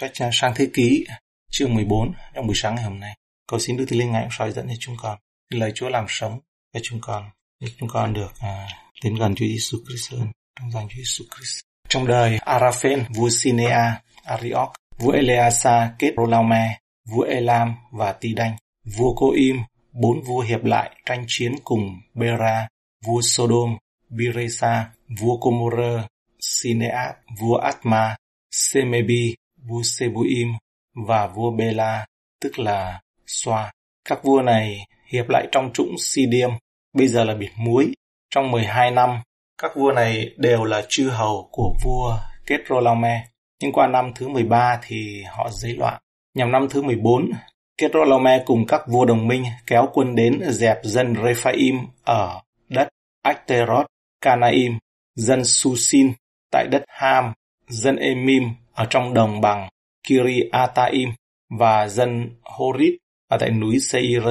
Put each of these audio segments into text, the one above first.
Sách à, sang thế ký, chương 14, trong buổi sáng ngày hôm nay. Cầu xin Đức Thánh Linh ngài soi dẫn cho chúng con. Lời Chúa làm sống cho chúng con, để chúng con được à, đến gần Chúa Giêsu Christ hơn trong danh Chúa Giêsu Christ. Trong đời Araphen, vua Sinea, Arioch, vua Eleasa kết Rolaume, vua Elam và Tỳ Đanh, vua Coim, bốn vua hiệp lại tranh chiến cùng Bera, vua Sodom, Biresa, vua comorer Sineat, vua Atma, Semebi, vua Sebuim và vua Bela, tức là Xoa. Các vua này hiệp lại trong trũng Sidium, bây giờ là biển muối. Trong 12 năm, các vua này đều là chư hầu của vua Kedrolaume. Nhưng qua năm thứ 13 thì họ dấy loạn. Nhằm năm thứ 14, Kedrolaume cùng các vua đồng minh kéo quân đến dẹp dân Rephaim ở đất Achteroth, Canaim, dân Susin tại đất Ham, dân Emim ở trong đồng bằng Kiriataim và dân Horit ở tại núi Seir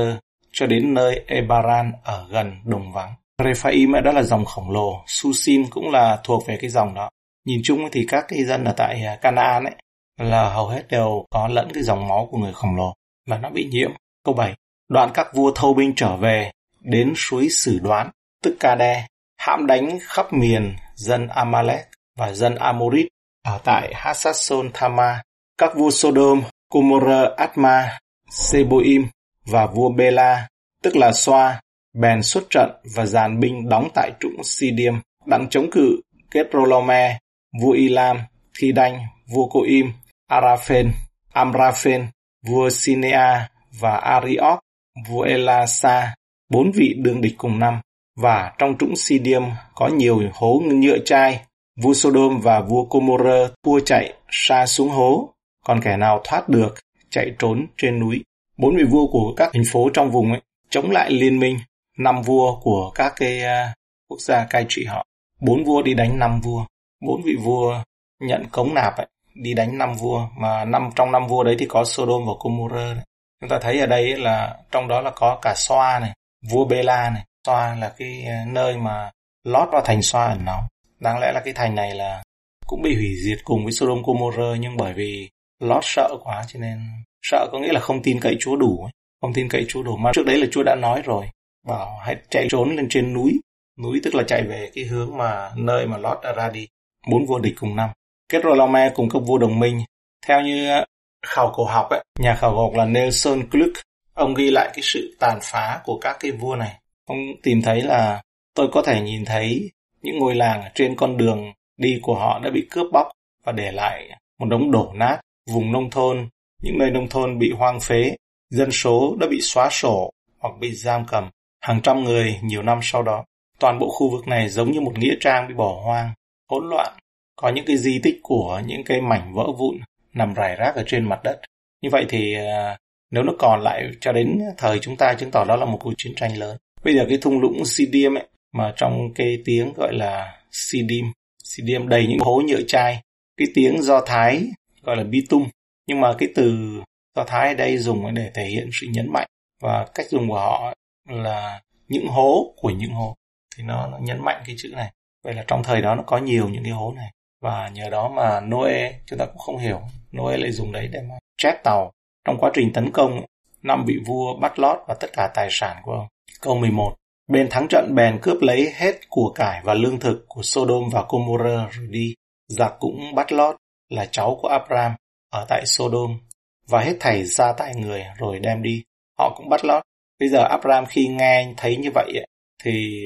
cho đến nơi Ebaran ở gần đồng vắng. Rephaim đó là dòng khổng lồ, Susin cũng là thuộc về cái dòng đó. Nhìn chung thì các cái dân ở tại à, Canaan ấy là hầu hết đều có lẫn cái dòng máu của người khổng lồ và nó bị nhiễm. Câu 7. Đoạn các vua thâu binh trở về đến suối Sử Đoán, tức Ca-đe, hãm đánh khắp miền dân Amalek và dân Amorit ở tại Hassasson Thama, các vua Sodom, Gomorrah, Atma, Seboim và vua Bela, tức là Soa, bèn xuất trận và dàn binh đóng tại trũng Sidium, đặng chống cự Ketrolome, vua Ilam, Thi Đanh, vua Coim, Araphen, Amraphen, vua Sinea và Arioch, vua Elasa, bốn vị đương địch cùng năm. Và trong trũng Sidium có nhiều hố nhựa chai Vua Sodom và vua Gomorrah thua chạy xa xuống hố, còn kẻ nào thoát được chạy trốn trên núi. Bốn vị vua của các thành phố trong vùng ấy, chống lại liên minh năm vua của các cái uh, quốc gia cai trị họ. Bốn vua đi đánh năm vua. Bốn vị vua nhận cống nạp ấy, đi đánh năm vua mà năm trong năm vua đấy thì có Sodom và Gomorrah. Đấy. Chúng ta thấy ở đây là trong đó là có cả Soa này, vua Bela này. Soa là cái à, nơi mà lót vào thành Soa ẩn náu. Đáng lẽ là cái thành này là cũng bị hủy diệt cùng với Sodom Gomorrah nhưng bởi vì Lot sợ quá cho nên sợ có nghĩa là không tin cậy Chúa đủ ấy. không tin cậy Chúa đủ. Mà trước đấy là Chúa đã nói rồi bảo hãy chạy trốn lên trên núi. Núi tức là chạy về cái hướng mà nơi mà Lot đã ra đi bốn vua địch cùng năm. Kết rồi Lome cùng các vua đồng minh. Theo như ờ, khảo cổ học ấy, nhà khảo cổ học là Nelson Gluck ông ghi lại cái sự tàn phá của các cái vua này. Ông tìm thấy là tôi có thể nhìn thấy những ngôi làng trên con đường đi của họ đã bị cướp bóc và để lại một đống đổ nát, vùng nông thôn, những nơi nông thôn bị hoang phế, dân số đã bị xóa sổ hoặc bị giam cầm, hàng trăm người nhiều năm sau đó. Toàn bộ khu vực này giống như một nghĩa trang bị bỏ hoang, hỗn loạn, có những cái di tích của những cái mảnh vỡ vụn nằm rải rác ở trên mặt đất. Như vậy thì ờ, nếu nó còn lại cho đến thời chúng ta chứng tỏ đó là một cuộc chiến tranh lớn. Bây giờ cái thung lũng Sidium ấy, mà trong cái tiếng gọi là sidim sidim đầy những hố nhựa chai cái tiếng do thái gọi là bitum. Nhưng mà cái từ do thái ở đây dùng để thể hiện sự nhấn mạnh và cách dùng của họ là những hố của những hố. Thì nó, nó nhấn mạnh cái chữ này. Vậy là trong thời đó nó có nhiều những cái hố này. Và nhờ đó mà Noe chúng ta cũng không hiểu Noe lại dùng đấy để mà chép tàu. Trong quá trình tấn công năm vị vua bắt lót và tất cả tài sản của ông. Câu 11 Bên thắng trận bèn cướp lấy hết của cải và lương thực của Sodom và Gomorrah rồi đi. Giặc cũng bắt Lót là cháu của Abram ở tại Sodom và hết thảy ra tại người rồi đem đi. Họ cũng bắt Lót. Bây giờ Abram khi nghe thấy như vậy thì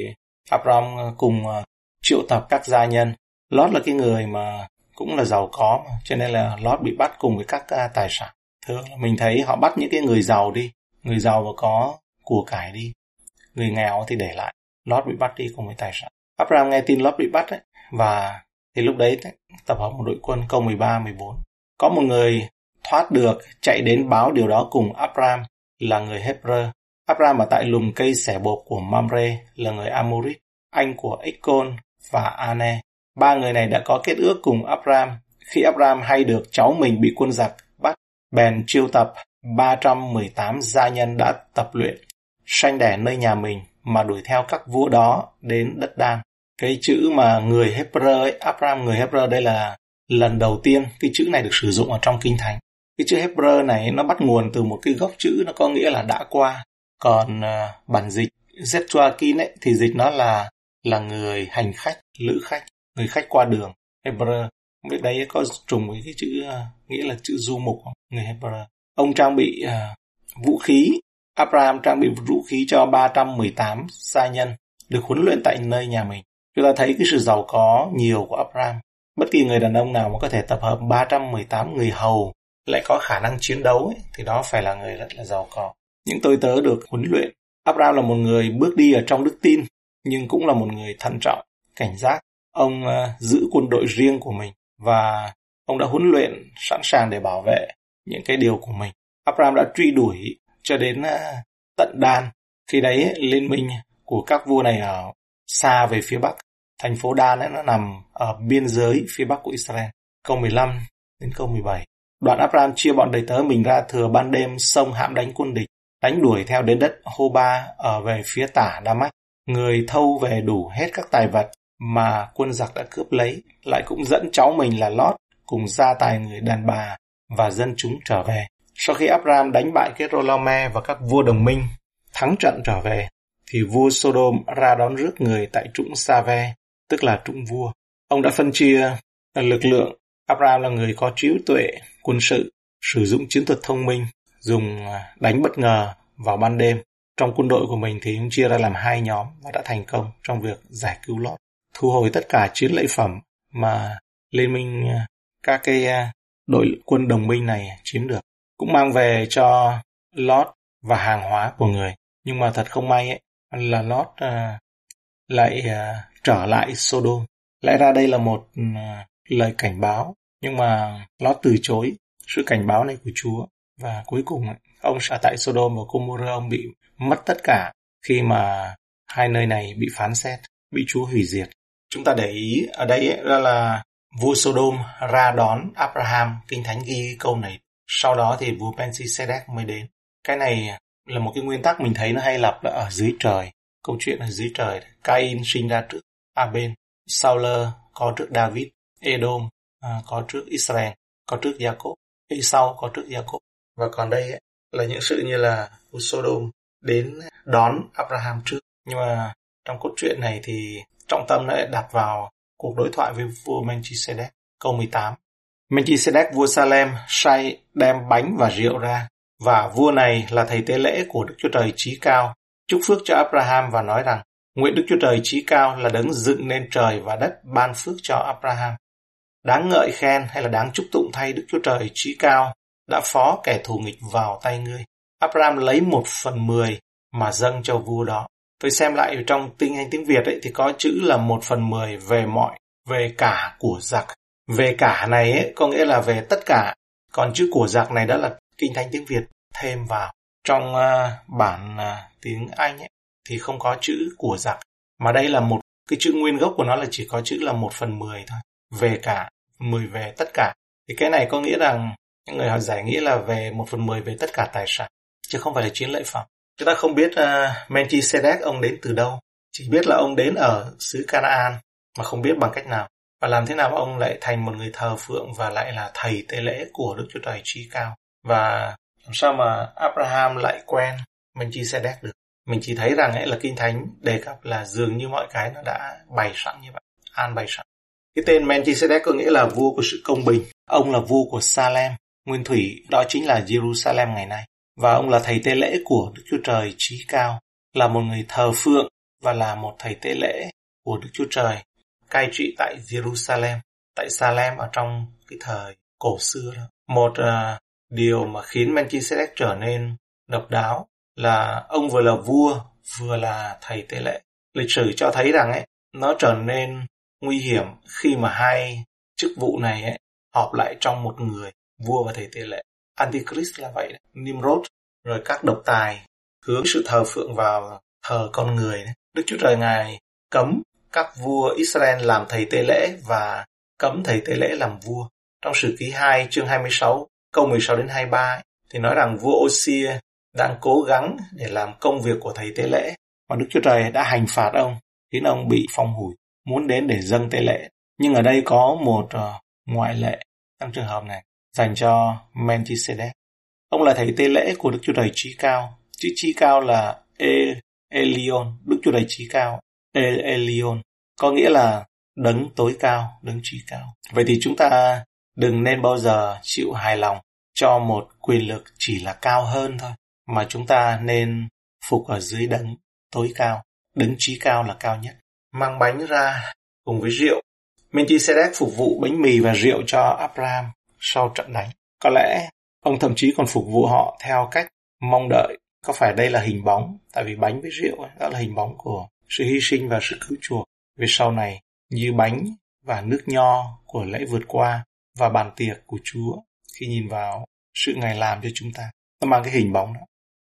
Abram ờ, cùng ờ, triệu tập các gia nhân. Lót là cái người mà cũng là giàu có mà, cho nên là Lót bị bắt cùng với các ờ, tài sản. Thường mình thấy họ bắt những cái người giàu đi, người giàu và có của cải đi người nghèo thì để lại Lot bị bắt đi cùng với tài sản. Abraham nghe tin Lot bị bắt ấy, và thì lúc đấy tập hợp một đội quân câu 13 14 có một người thoát được chạy đến báo điều đó cùng Abraham là người Hebrew Abraham ở tại lùm cây xẻ bột của Mamre là người Amorit anh của Icon và Ane. Ba người này đã có kết ước cùng Abraham. Khi Abraham hay được cháu mình bị quân giặc bắt bèn chiêu tập 318 gia nhân đã tập luyện sanh đẻ nơi nhà mình mà đuổi theo các vua đó đến đất đan. Cái chữ mà người Hebrew ấy, Abraham người Hebrew đây là lần đầu tiên cái chữ này được sử dụng ở trong kinh thánh. Cái chữ Hebrew này nó bắt nguồn từ một cái gốc chữ nó có nghĩa là đã qua. Còn uh, bản dịch Zetsuakin ấy thì dịch nó là là người hành khách, lữ khách, người khách qua đường. Hebrew không biết đấy có trùng với cái chữ uh, nghĩa là chữ du mục không? Người Hebrew. Ông trang bị uh, vũ khí Abraham trang bị vũ khí cho 318 gia nhân được huấn luyện tại nơi nhà mình. Chúng ta thấy cái sự giàu có nhiều của Abraham. Bất kỳ người đàn ông nào mà có thể tập hợp 318 người hầu lại có khả năng chiến đấu ấy, thì đó phải là người rất là giàu có. Những tôi tớ được huấn luyện. Abraham là một người bước đi ở trong đức tin, nhưng cũng là một người thận trọng, cảnh giác. Ông uh, giữ quân đội riêng của mình và ông đã huấn luyện sẵn sàng để bảo vệ những cái điều của mình. Abraham đã truy đuổi cho đến ờ, tận đan. Khi đấy liên minh của các vua này ở xa về phía bắc. Thành phố Đan ấy, nó nằm ở biên giới phía bắc của Israel. Câu 15 đến câu 17. Đoạn Abraham chia bọn đầy tớ mình ra thừa ban đêm sông hãm đánh quân địch, đánh đuổi theo đến đất Hô-ba ở về phía tả Đa-mách. Người thâu về đủ hết các tài vật mà quân giặc đã cướp lấy, lại cũng dẫn cháu mình là Lót cùng gia tài người đàn bà và dân chúng trở về. Sau khi Abram đánh bại Kedorlaomer và các vua đồng minh, thắng trận trở về, thì vua Sodom ra đón rước người tại trũng save tức là trũng vua. Ông đã phân chia lực lượng. Abram là người có trí tuệ, quân sự, sử dụng chiến thuật thông minh, dùng à, đánh bất ngờ vào ban đêm. Trong quân đội của mình thì ông chia ra làm hai nhóm và đã thành công trong việc giải cứu Lót, thu hồi tất cả chiến lợi phẩm mà liên minh à, các cái à, đội quân đồng minh này chiếm được. Cũng mang về cho Lót và hàng hóa của người. Nhưng mà thật không may ấy, là Lót uh, à, lại uh, trở lại Sodom. Lẽ ra đây là một uh, lời cảnh báo, nhưng mà Lót từ chối sự cảnh báo này của Chúa. Và cuối cùng ông ở tại Sodom và Gomorrah ông bị mất tất cả khi mà hai nơi này bị phán xét, bị Chúa hủy diệt. Chúng ta để ý ở đây ấy, là, là vua Sodom ra đón Abraham, kinh thánh ghi câu này. Sau đó thì vua Pensisedek mới đến. Cái này là một cái nguyên tắc mình thấy nó hay lặp là ở dưới trời. Câu chuyện ở dưới trời Cain sinh ra trước Abel Sauler có trước David Edom à, có trước Israel có trước Jacob Esau có trước Jacob. Và còn đây ấy, là những sự như là Sodom đến đón Abraham trước. Nhưng mà trong cốt truyện này thì trọng tâm nó lại đặt vào cuộc đối thoại với vua Melchizedek câu 18 Melchizedek vua Salem say đem bánh và rượu ra và vua này là thầy tế lễ của Đức Chúa Trời Chí Cao, chúc phước cho Abraham và nói rằng, nguyện Đức Chúa Trời Chí Cao là đấng dựng nên trời và đất ban phước cho Abraham. Đáng ngợi khen hay là đáng chúc tụng thay Đức Chúa Trời Chí Cao đã phó kẻ thù nghịch vào tay ngươi. Abraham lấy một phần mười mà dâng cho vua đó. Tôi xem lại trong tinh anh tiếng Việt ấy, thì có chữ là một phần mười về mọi, về cả của giặc. Về cả này ấy, có nghĩa là về tất cả. Còn chữ của giặc này đó là kinh thánh tiếng Việt thêm vào. Trong uh, bản uh, tiếng Anh ấy, thì không có chữ của giặc, mà đây là một cái chữ nguyên gốc của nó là chỉ có chữ là một phần mười thôi, về cả, mười về tất cả. Thì cái này có nghĩa rằng những người họ giải nghĩa là về một phần mười về tất cả tài sản, chứ không phải là chiến lợi phẩm. Chúng ta không biết uh, Melchizedek ông đến từ đâu, chỉ biết là ông đến ở xứ Canaan mà không biết bằng cách nào. Và làm thế nào ông lại thành một người thờ phượng và lại là thầy tế lễ của Đức Chúa Trời trí cao. Và làm sao mà Abraham lại quen mình chia sẻ đét được. Mình chỉ thấy rằng ấy là Kinh Thánh đề cập là dường như mọi cái nó đã bày sẵn như vậy, an bày sẵn. Cái tên Melchizedek có nghĩa là vua của sự công bình. Ông là vua của Salem, nguyên thủy, đó chính là Jerusalem ngày nay. Và ông là thầy tế lễ của Đức Chúa Trời trí cao, là một người thờ phượng và là một thầy tế lễ của Đức Chúa Trời, cai trị tại Jerusalem, tại Salem ở trong cái thời cổ xưa đó. Một uh, Điều mà khiến Melchizedek trở nên độc đáo là ông vừa là vua, vừa là thầy tế lễ. Lịch sử cho thấy rằng ấy, nó trở nên nguy hiểm khi mà hai chức vụ này ấy, họp lại trong một người, vua và thầy tế lễ. Antichrist là vậy, Nimrod, rồi các độc tài hướng sự thờ phượng vào thờ con người. Đức Chúa Trời Ngài cấm các vua Israel làm thầy tế lễ và cấm thầy tế lễ làm vua. Trong sử ký 2 chương 26 câu 16 đến 23 thì nói rằng vua Osia đang cố gắng để làm công việc của thầy tế lễ và Đức Chúa Trời đã hành phạt ông khiến ông bị phong hủi muốn đến để dâng tế lễ nhưng ở đây có một ờ, ngoại lệ trong trường hợp này dành cho Melchizedek. Ông là thầy tế lễ của Đức Chúa Trời trí cao. Chữ trí cao là e, Elion, Đức Chúa Trời trí cao. El Elyon, có nghĩa là đấng tối cao, đấng trí cao. Vậy thì chúng ta đừng nên bao giờ chịu hài lòng cho một quyền lực chỉ là cao hơn thôi, mà chúng ta nên phục ở dưới đấng tối cao, đấng trí cao là cao nhất. Mang bánh ra cùng với rượu. Melchizedek phục vụ bánh mì và rượu cho Abraham sau trận đánh. Có lẽ ông thậm chí còn phục vụ họ theo cách mong đợi. Có phải đây là hình bóng? Tại vì bánh với rượu đó là hình bóng của sự hy sinh và sự cứu chuộc. Về sau này, như bánh và nước nho của lễ vượt qua và bàn tiệc của Chúa khi nhìn vào sự Ngài làm cho chúng ta. Nó mang cái hình bóng đó.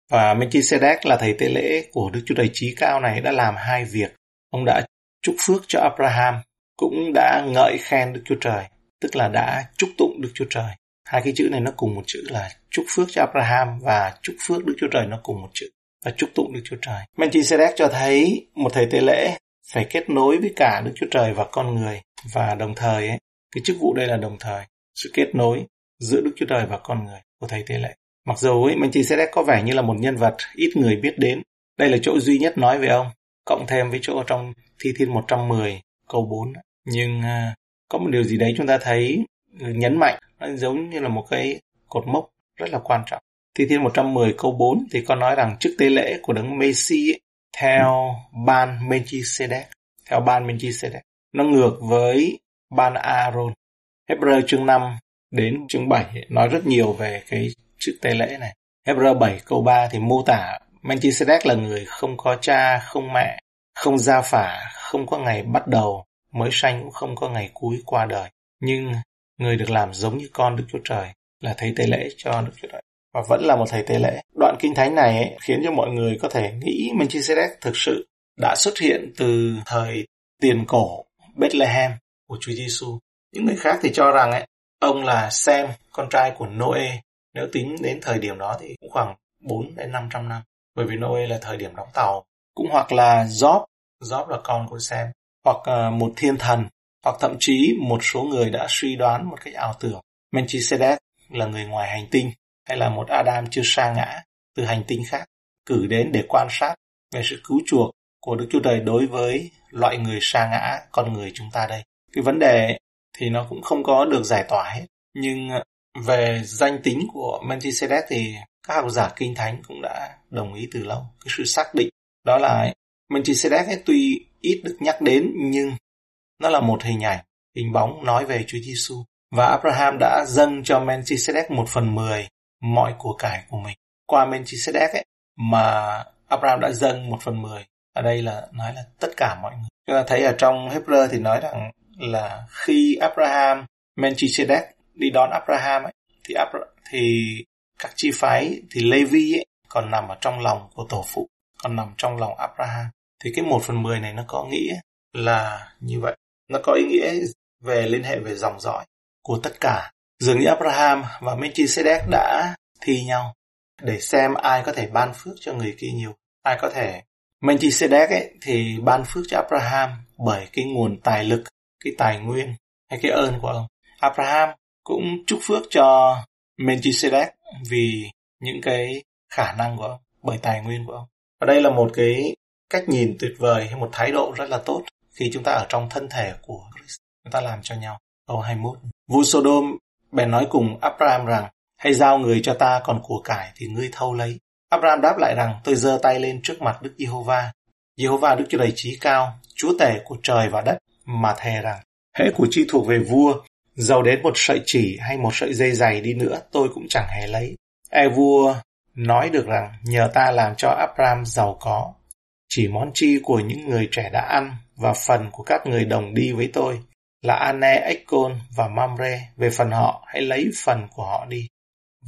Và Melchizedek là thầy tế lễ của Đức Chúa Trời Trí Cao này đã làm hai việc. Ông đã chúc phước cho Abraham, cũng đã ngợi khen Đức Chúa Trời, tức là đã chúc tụng Đức Chúa Trời. Hai cái chữ này nó cùng một chữ là chúc phước cho Abraham và chúc phước Đức Chúa Trời nó cùng một chữ và chúc tụng Đức Chúa Trời. Melchizedek cho thấy một thầy tế lễ phải kết nối với cả Đức Chúa Trời và con người và đồng thời ấy, cái chức vụ đây là đồng thời sự kết nối giữa Đức Chúa Trời và con người của thầy tế lễ. Mặc dù ấy, Melchizedek có vẻ như là một nhân vật ít người biết đến. Đây là chỗ duy nhất nói về ông, cộng thêm với chỗ trong Thi Thiên 110 câu 4. Nhưng à, có một điều gì đấy chúng ta thấy nhấn mạnh, nó giống như là một cái cột mốc rất là quan trọng. Thi Thiên 110 câu 4 thì có nói rằng trước tế lễ của đấng Messi theo ban Melchizedek, theo ban Melchizedek. Nó ngược với ban Aaron. Hebrew chương 5 đến chương 7 nói rất nhiều về cái trước tế lễ này. Hebrew 7 câu 3 thì mô tả Melchizedek là người không có cha, không mẹ, không gia phả, không có ngày bắt đầu, mới sanh cũng không có ngày cuối qua đời. Nhưng người được làm giống như con Đức Chúa Trời là thấy tế lễ cho Đức Chúa Trời và vẫn là một thầy tế lễ. Đoạn kinh thánh này ấy, khiến cho mọi người có thể nghĩ Melchizedek thực sự đã xuất hiện từ thời tiền cổ Bethlehem của Chúa Giêsu. Những người khác thì cho rằng ấy, ông là Sem, con trai của Noe. Nếu tính đến thời điểm đó thì cũng khoảng 4 đến 500 năm. Bởi vì Noe là thời điểm đóng tàu. Cũng hoặc là Job, Job là con của Sem. Hoặc ờ, một thiên thần. Hoặc thậm chí một số người đã suy đoán một cách ảo tưởng. Melchizedek là người ngoài hành tinh hay là một Adam chưa sa ngã từ hành tinh khác cử đến để quan sát về sự cứu chuộc của Đức Chúa Trời đối với loại người sa ngã con người chúng ta đây. Cái vấn đề thì nó cũng không có được giải tỏa hết. Nhưng về danh tính của Melchizedek thì các học giả kinh thánh cũng đã đồng ý từ lâu. Cái sự xác định đó là Melchizedek ấy, tuy ít được nhắc đến nhưng nó là một hình ảnh, hình bóng nói về Chúa Giêsu. Và Abraham đã dâng cho Melchizedek một phần mười mọi của cải của mình. Qua Melchizedek ấy, mà Abraham đã dâng một phần mười. Ở đây là nói là tất cả mọi người. Chúng ta thấy ở trong Hebrew thì nói rằng là khi Abraham, Melchizedek đi đón Abraham ấy, thì Abra, thì các chi phái thì Levi ấy, còn nằm ở trong lòng của tổ phụ, còn nằm trong lòng Abraham. Thì cái một phần mười này nó có nghĩa là như vậy. Nó có ý nghĩa về liên hệ về dòng dõi của tất cả. Dường như Abraham và Melchizedek đã thi nhau để xem ai có thể ban phước cho người kia nhiều. Ai có thể Melchizedek ấy thì ban phước cho Abraham bởi cái nguồn tài lực, cái tài nguyên hay cái ơn của ông. Abraham cũng chúc phước cho Melchizedek vì những cái khả năng của ông, bởi tài nguyên của ông. Và đây là một cái cách nhìn tuyệt vời hay một thái độ rất là tốt khi chúng ta ở trong thân thể của Christ. Chúng ta làm cho nhau. Câu 21. Vua Sodom bèn nói cùng Abraham rằng hãy giao người cho ta còn của cải thì ngươi thâu lấy. Abraham đáp lại rằng tôi giơ tay lên trước mặt Đức Giê-hô-va. Giê-hô-va Đức Chúa Đầy Trí Cao, Chúa Tể của trời và đất mà thề rằng hễ của chi thuộc về vua, giàu đến một sợi chỉ hay một sợi dây dày đi nữa tôi cũng chẳng hề lấy. E vua nói được rằng nhờ ta làm cho Abraham giàu có. Chỉ món chi của những người trẻ đã ăn và phần của các người đồng đi với tôi là Ane, Ekon và Mamre. Về phần họ, hãy lấy phần của họ đi.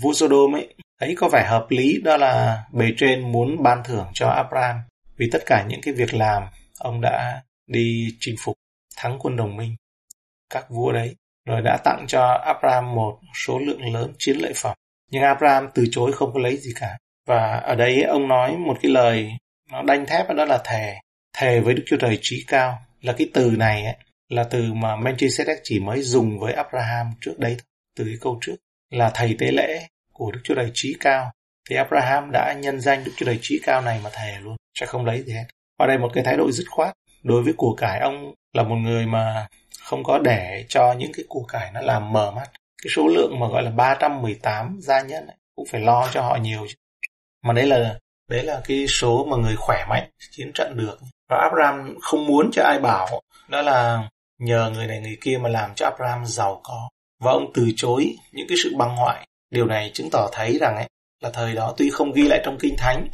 Vua Sodom ấy, thấy có vẻ hợp lý. Đó là bề trên muốn ban thưởng cho Abraham. Vì tất cả những cái việc làm ông đã đi chinh phục thắng quân đồng minh các vua đấy. Rồi đã tặng cho Abraham một số lượng lớn chiến lợi phẩm. Nhưng Abraham từ chối không có lấy gì cả. Và ở đây ông nói một cái lời nó đanh thép đó là thề. Thề với Đức Chúa Trời trí cao là cái từ này ấy, là từ mà Melchizedek chỉ mới dùng với Abraham trước đấy từ cái câu trước là thầy tế lễ của Đức Chúa Trời trí cao. Thì Abraham đã nhân danh Đức Chúa Trời trí cao này mà thề luôn sẽ không lấy gì hết. Ở đây một cái thái độ dứt khoát đối với của cải ông là một người mà không có để cho những cái của cải nó làm mờ mắt. Cái số lượng mà gọi là 318 gia nhân ấy, cũng phải lo cho họ nhiều chứ. mà đấy là đấy là cái số mà người khỏe mạnh chiến trận được. Và Abraham không muốn cho ai bảo đó là nhờ người này người kia mà làm cho Abraham giàu có. Và ông từ chối những cái sự băng hoại. Điều này chứng tỏ thấy rằng ấy là thời đó tuy không ghi lại trong kinh thánh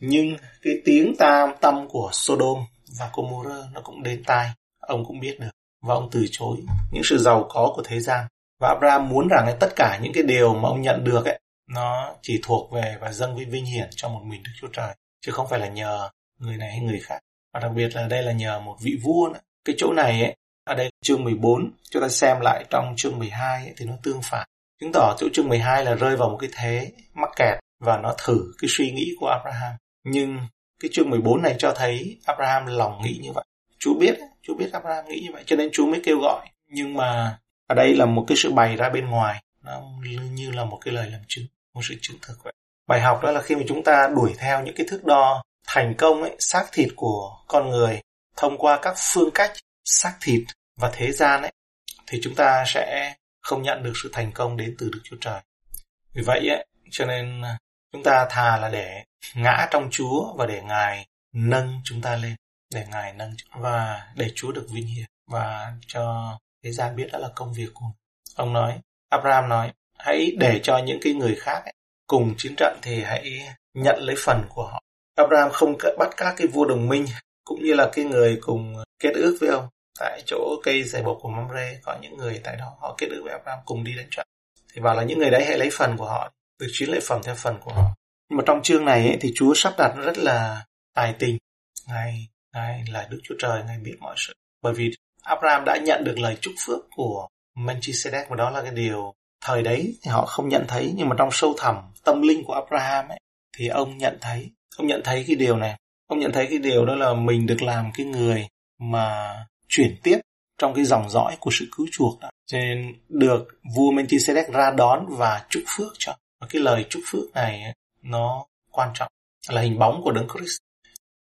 nhưng cái tiếng tam tâm của Sodom và Gomorrah nó cũng đến tai. Ông cũng biết được. Và ông từ chối những sự giàu có của thế gian. Và Abraham muốn rằng ấy, tất cả những cái điều mà ông nhận được ấy nó chỉ thuộc về và dâng với vinh hiển cho một mình Đức Chúa Trời chứ không phải là nhờ người này hay người khác. Và đặc biệt là đây là nhờ một vị vua nữa. cái chỗ này ấy ở đây chương 14 chúng ta xem lại trong chương 12 ấy, thì nó tương phản. Chứng tỏ chỗ chương 12 là rơi vào một cái thế mắc kẹt và nó thử cái suy nghĩ của Abraham. Nhưng cái chương 14 này cho thấy Abraham lòng nghĩ như vậy. Chúa biết Chúa biết Abraham nghĩ như vậy cho nên Chúa mới kêu gọi. Nhưng mà ở đây là một cái sự bày ra bên ngoài nó như là một cái lời làm chứng một sự chứng thực vậy. Bài học đó là khi mà chúng ta đuổi theo những cái thước đo thành công ấy xác thịt của con người thông qua các phương cách xác thịt và thế gian ấy thì chúng ta sẽ không nhận được sự thành công đến từ Đức Chúa Trời. Vì vậy ấy, cho nên à, chúng ta thà là để ngã trong Chúa và để Ngài nâng chúng ta lên, để Ngài nâng và để Chúa được vinh hiển và cho thế gian biết đó là công việc của ông nói. Abraham nói, hãy để cho những cái người khác ấy, cùng chiến trận thì hãy nhận lấy phần của họ. Abraham không bắt các cái vua đồng minh cũng như là cái người cùng kết ước với ông tại chỗ cây giải bột của Mamre có những người tại đó họ kết ước với Abraham cùng đi đánh trận. Thì bảo là những người đấy hãy lấy phần của họ được chiến lợi phẩm theo phần của họ. Nhưng mà trong chương này ấy, thì Chúa sắp đặt rất là tài tình. Ngài ngài là Đức Chúa Trời ngài biết mọi sự. Bởi vì Abraham đã nhận được lời chúc phước của Melchizedek và đó là cái điều thời đấy thì họ không nhận thấy. Nhưng mà trong sâu thẳm tâm linh của Abraham ấy thì ông nhận thấy. Ông nhận thấy cái điều này ông nhận thấy cái điều đó là mình được làm cái người mà chuyển tiếp trong cái dòng dõi của sự cứu chuộc đó. Cho nên được vua Melchizedek ra đón và chúc phước cho. Và cái lời chúc phước này, nó quan trọng, là hình bóng của Đấng Christ.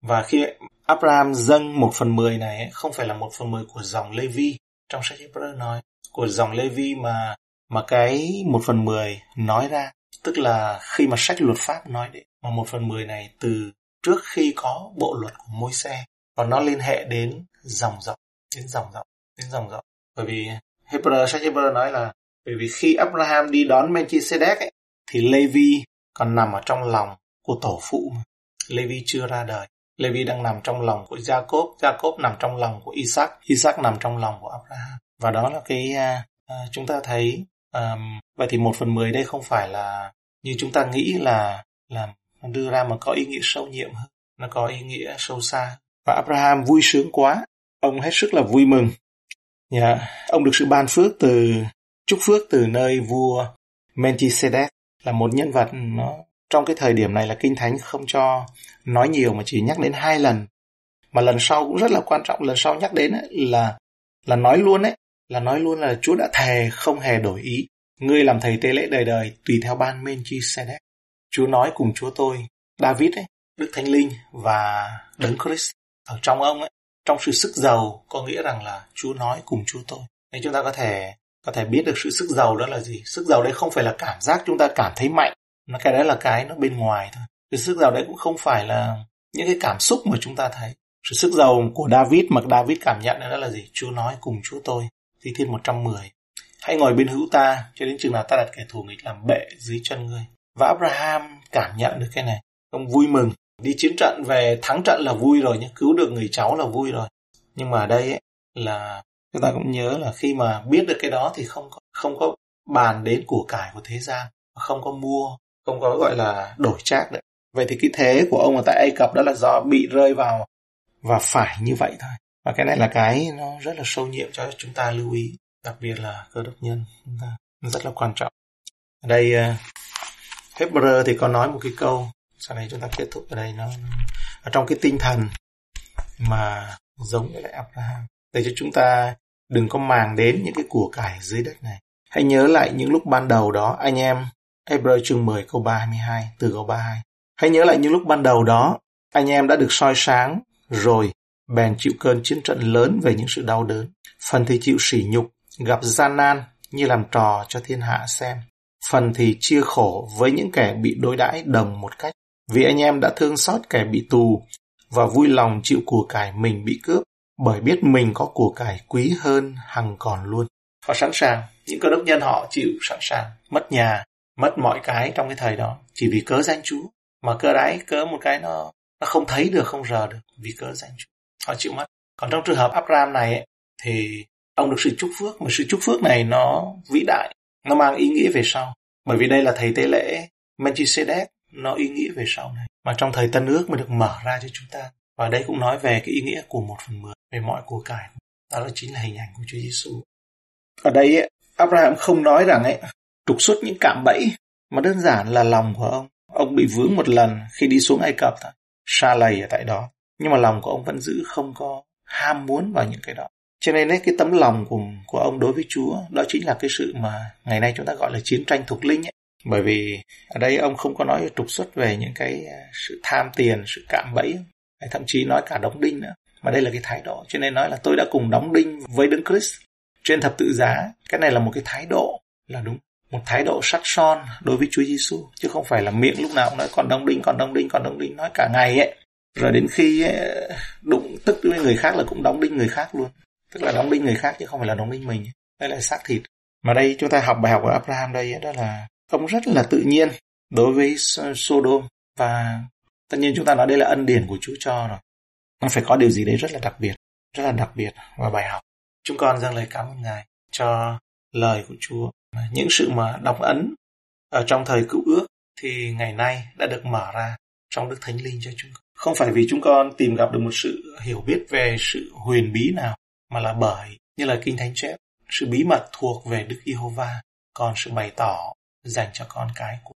Và khi Abraham dâng một phần mười này, không phải là một phần mười của dòng Levi trong sách Hebrew nói, của dòng Levi mà mà cái một phần mười nói ra tức là khi mà sách luật pháp nói đấy mà một phần mười này từ trước khi có bộ luật của môi xe và nó liên hệ đến dòng dọc đến dòng dọc đến dòng dọc bởi vì Hebrew sách Hebrew nói là bởi vì khi Abraham đi đón Melchizedek ấy, thì Levi còn nằm ở trong lòng của tổ phụ mà. Levi chưa ra đời. Levi đang nằm trong lòng của Jacob, Jacob nằm trong lòng của Isaac, Isaac nằm trong lòng của Abraham. Và đó là cái uh, chúng ta thấy um, vậy thì một phần mười đây không phải là như chúng ta nghĩ là là đưa ra mà có ý nghĩa sâu nhiệm hơn, nó có ý nghĩa sâu xa. Và Abraham vui sướng quá, ông hết sức là vui mừng. Yeah. Ông được sự ban phước từ chúc phước từ nơi vua Melchizedek là một nhân vật nó trong cái thời điểm này là kinh thánh không cho nói nhiều mà chỉ nhắc đến hai lần mà lần sau cũng rất là quan trọng lần sau nhắc đến ấy, là là nói luôn ấy là nói luôn là Chúa đã thề không hề đổi ý ngươi làm thầy tế lễ đời đời tùy theo ban Melchizedek Chúa nói cùng Chúa tôi David ấy Đức Thánh Linh và Đấng Christ ở trong ông ấy. Trong sự sức giàu có nghĩa rằng là Chúa nói cùng Chúa tôi. Nên chúng ta có thể có thể biết được sự sức giàu đó là gì. Sức giàu đấy không phải là cảm giác chúng ta cảm thấy mạnh nó cái đấy là cái nó bên ngoài thôi. Cái sức giàu đấy cũng không phải là những cái cảm xúc mà chúng ta thấy. Sự sức giàu của David mà David cảm nhận đó là gì? Chúa nói cùng Chúa tôi. Thi Thiên 110 Hãy ngồi bên hữu ta cho đến chừng nào ta đặt kẻ thù nghịch làm bệ dưới chân ngươi. Và Abraham cảm nhận được cái này. Ông vui mừng. Đi chiến trận về thắng trận là vui rồi nhé. Cứu được người cháu là vui rồi. Nhưng mà ở đây ấy, là chúng ta cũng nhớ là khi mà biết được cái đó thì không có, không có bàn đến của cải của thế gian. Không có mua, không có gọi là đổi trác nữa. Vậy thì cái thế của ông ở tại Ai Cập đó là do bị rơi vào và phải như vậy thôi. Và cái này là cái nó rất là sâu nhiệm cho chúng ta lưu ý đặc biệt là cơ đốc nhân rất là quan trọng ở đây ờ, Hebrew thì có nói một cái câu sau này chúng ta kết thúc ở đây nó ở trong cái tinh thần mà giống với lại Abraham để cho chúng ta đừng có màng đến những cái của cải dưới đất này. Hãy nhớ lại những lúc ban đầu đó, anh em, Hebrew chương 10 câu 32, từ câu 32. Hãy nhớ lại những lúc ban đầu đó, anh em đã được soi sáng, rồi bèn chịu cơn chiến trận lớn về những sự đau đớn. Phần thì chịu sỉ nhục, gặp gian nan như làm trò cho thiên hạ xem. Phần thì chia khổ với những kẻ bị đối đãi đồng một cách. Vì anh em đã thương xót kẻ bị tù và vui lòng chịu của cải mình bị cướp bởi biết mình có của cải quý hơn hằng còn luôn. Họ sẵn sàng, những cơ đốc nhân họ chịu sẵn sàng mất nhà, mất mọi cái trong cái thời đó chỉ vì cớ danh Chúa. Mà cơ đáy cớ một cái nó nó không thấy được, không rờ được vì cớ danh Chúa. Họ chịu mất. Còn trong trường hợp Abraham này ấy, thì ông được sự chúc phước mà sự chúc phước này nó vĩ đại, nó mang ý nghĩa về sau. Bởi vì đây là thầy tế lễ Melchizedek, nó ý nghĩa về sau này. Mà trong thời Tân ước mới được mở ra cho chúng ta. Và đây cũng nói về cái ý nghĩa của một phần mười về mọi của cải. Đó là chính là hình ảnh của Chúa Giêsu. Ở đây ấy, Abraham không nói rằng ấy trục xuất những cạm bẫy mà đơn giản là lòng của ông. Ông bị vướng một lần khi đi xuống Ai Cập thôi, xa lầy ở tại đó. Nhưng mà lòng của ông vẫn giữ không có ham muốn vào những cái đó. Cho nên ấy, cái tấm lòng của, của ông đối với Chúa đó chính là cái sự mà ngày nay chúng ta gọi là chiến tranh thuộc linh ấy. Bởi vì ở đây ông không có nói trục xuất về những cái à, sự tham tiền, sự cạm bẫy, hay thậm chí nói cả đóng đinh nữa. Mà đây là cái thái độ. Cho nên nói là tôi đã cùng đóng đinh với Đấng Christ trên thập tự giá. Cái này là một cái thái độ là đúng. Một thái độ sắt son đối với Chúa Giêsu chứ không phải là miệng lúc nào cũng nói còn đóng đinh, còn đóng đinh, còn đóng đinh nói cả ngày ấy. Rồi đến khi ấy, đụng tức với người khác là cũng đóng đinh người khác luôn. Tức là đóng đinh người khác chứ không phải là đóng đinh mình. Đây là xác thịt. Mà đây chúng ta học bài học của Abraham đây đó là ông rất là tự nhiên đối với Sodom và tất nhiên chúng ta nói đây là ân điển của Chúa cho rồi. Nó phải có điều gì đấy rất là đặc biệt, rất là đặc biệt và bài học. Chúng con dâng lời cảm ơn Ngài cho lời của Chúa. Những sự mà đóng ấn ở trong thời cựu ước thì ngày nay đã được mở ra trong Đức Thánh Linh cho chúng con. Không phải vì chúng con tìm gặp được một sự hiểu biết về sự huyền bí nào, mà là bởi như là Kinh Thánh chép, sự bí mật thuộc về Đức Giê-hô-va, còn sự bày tỏ dành cho con cái của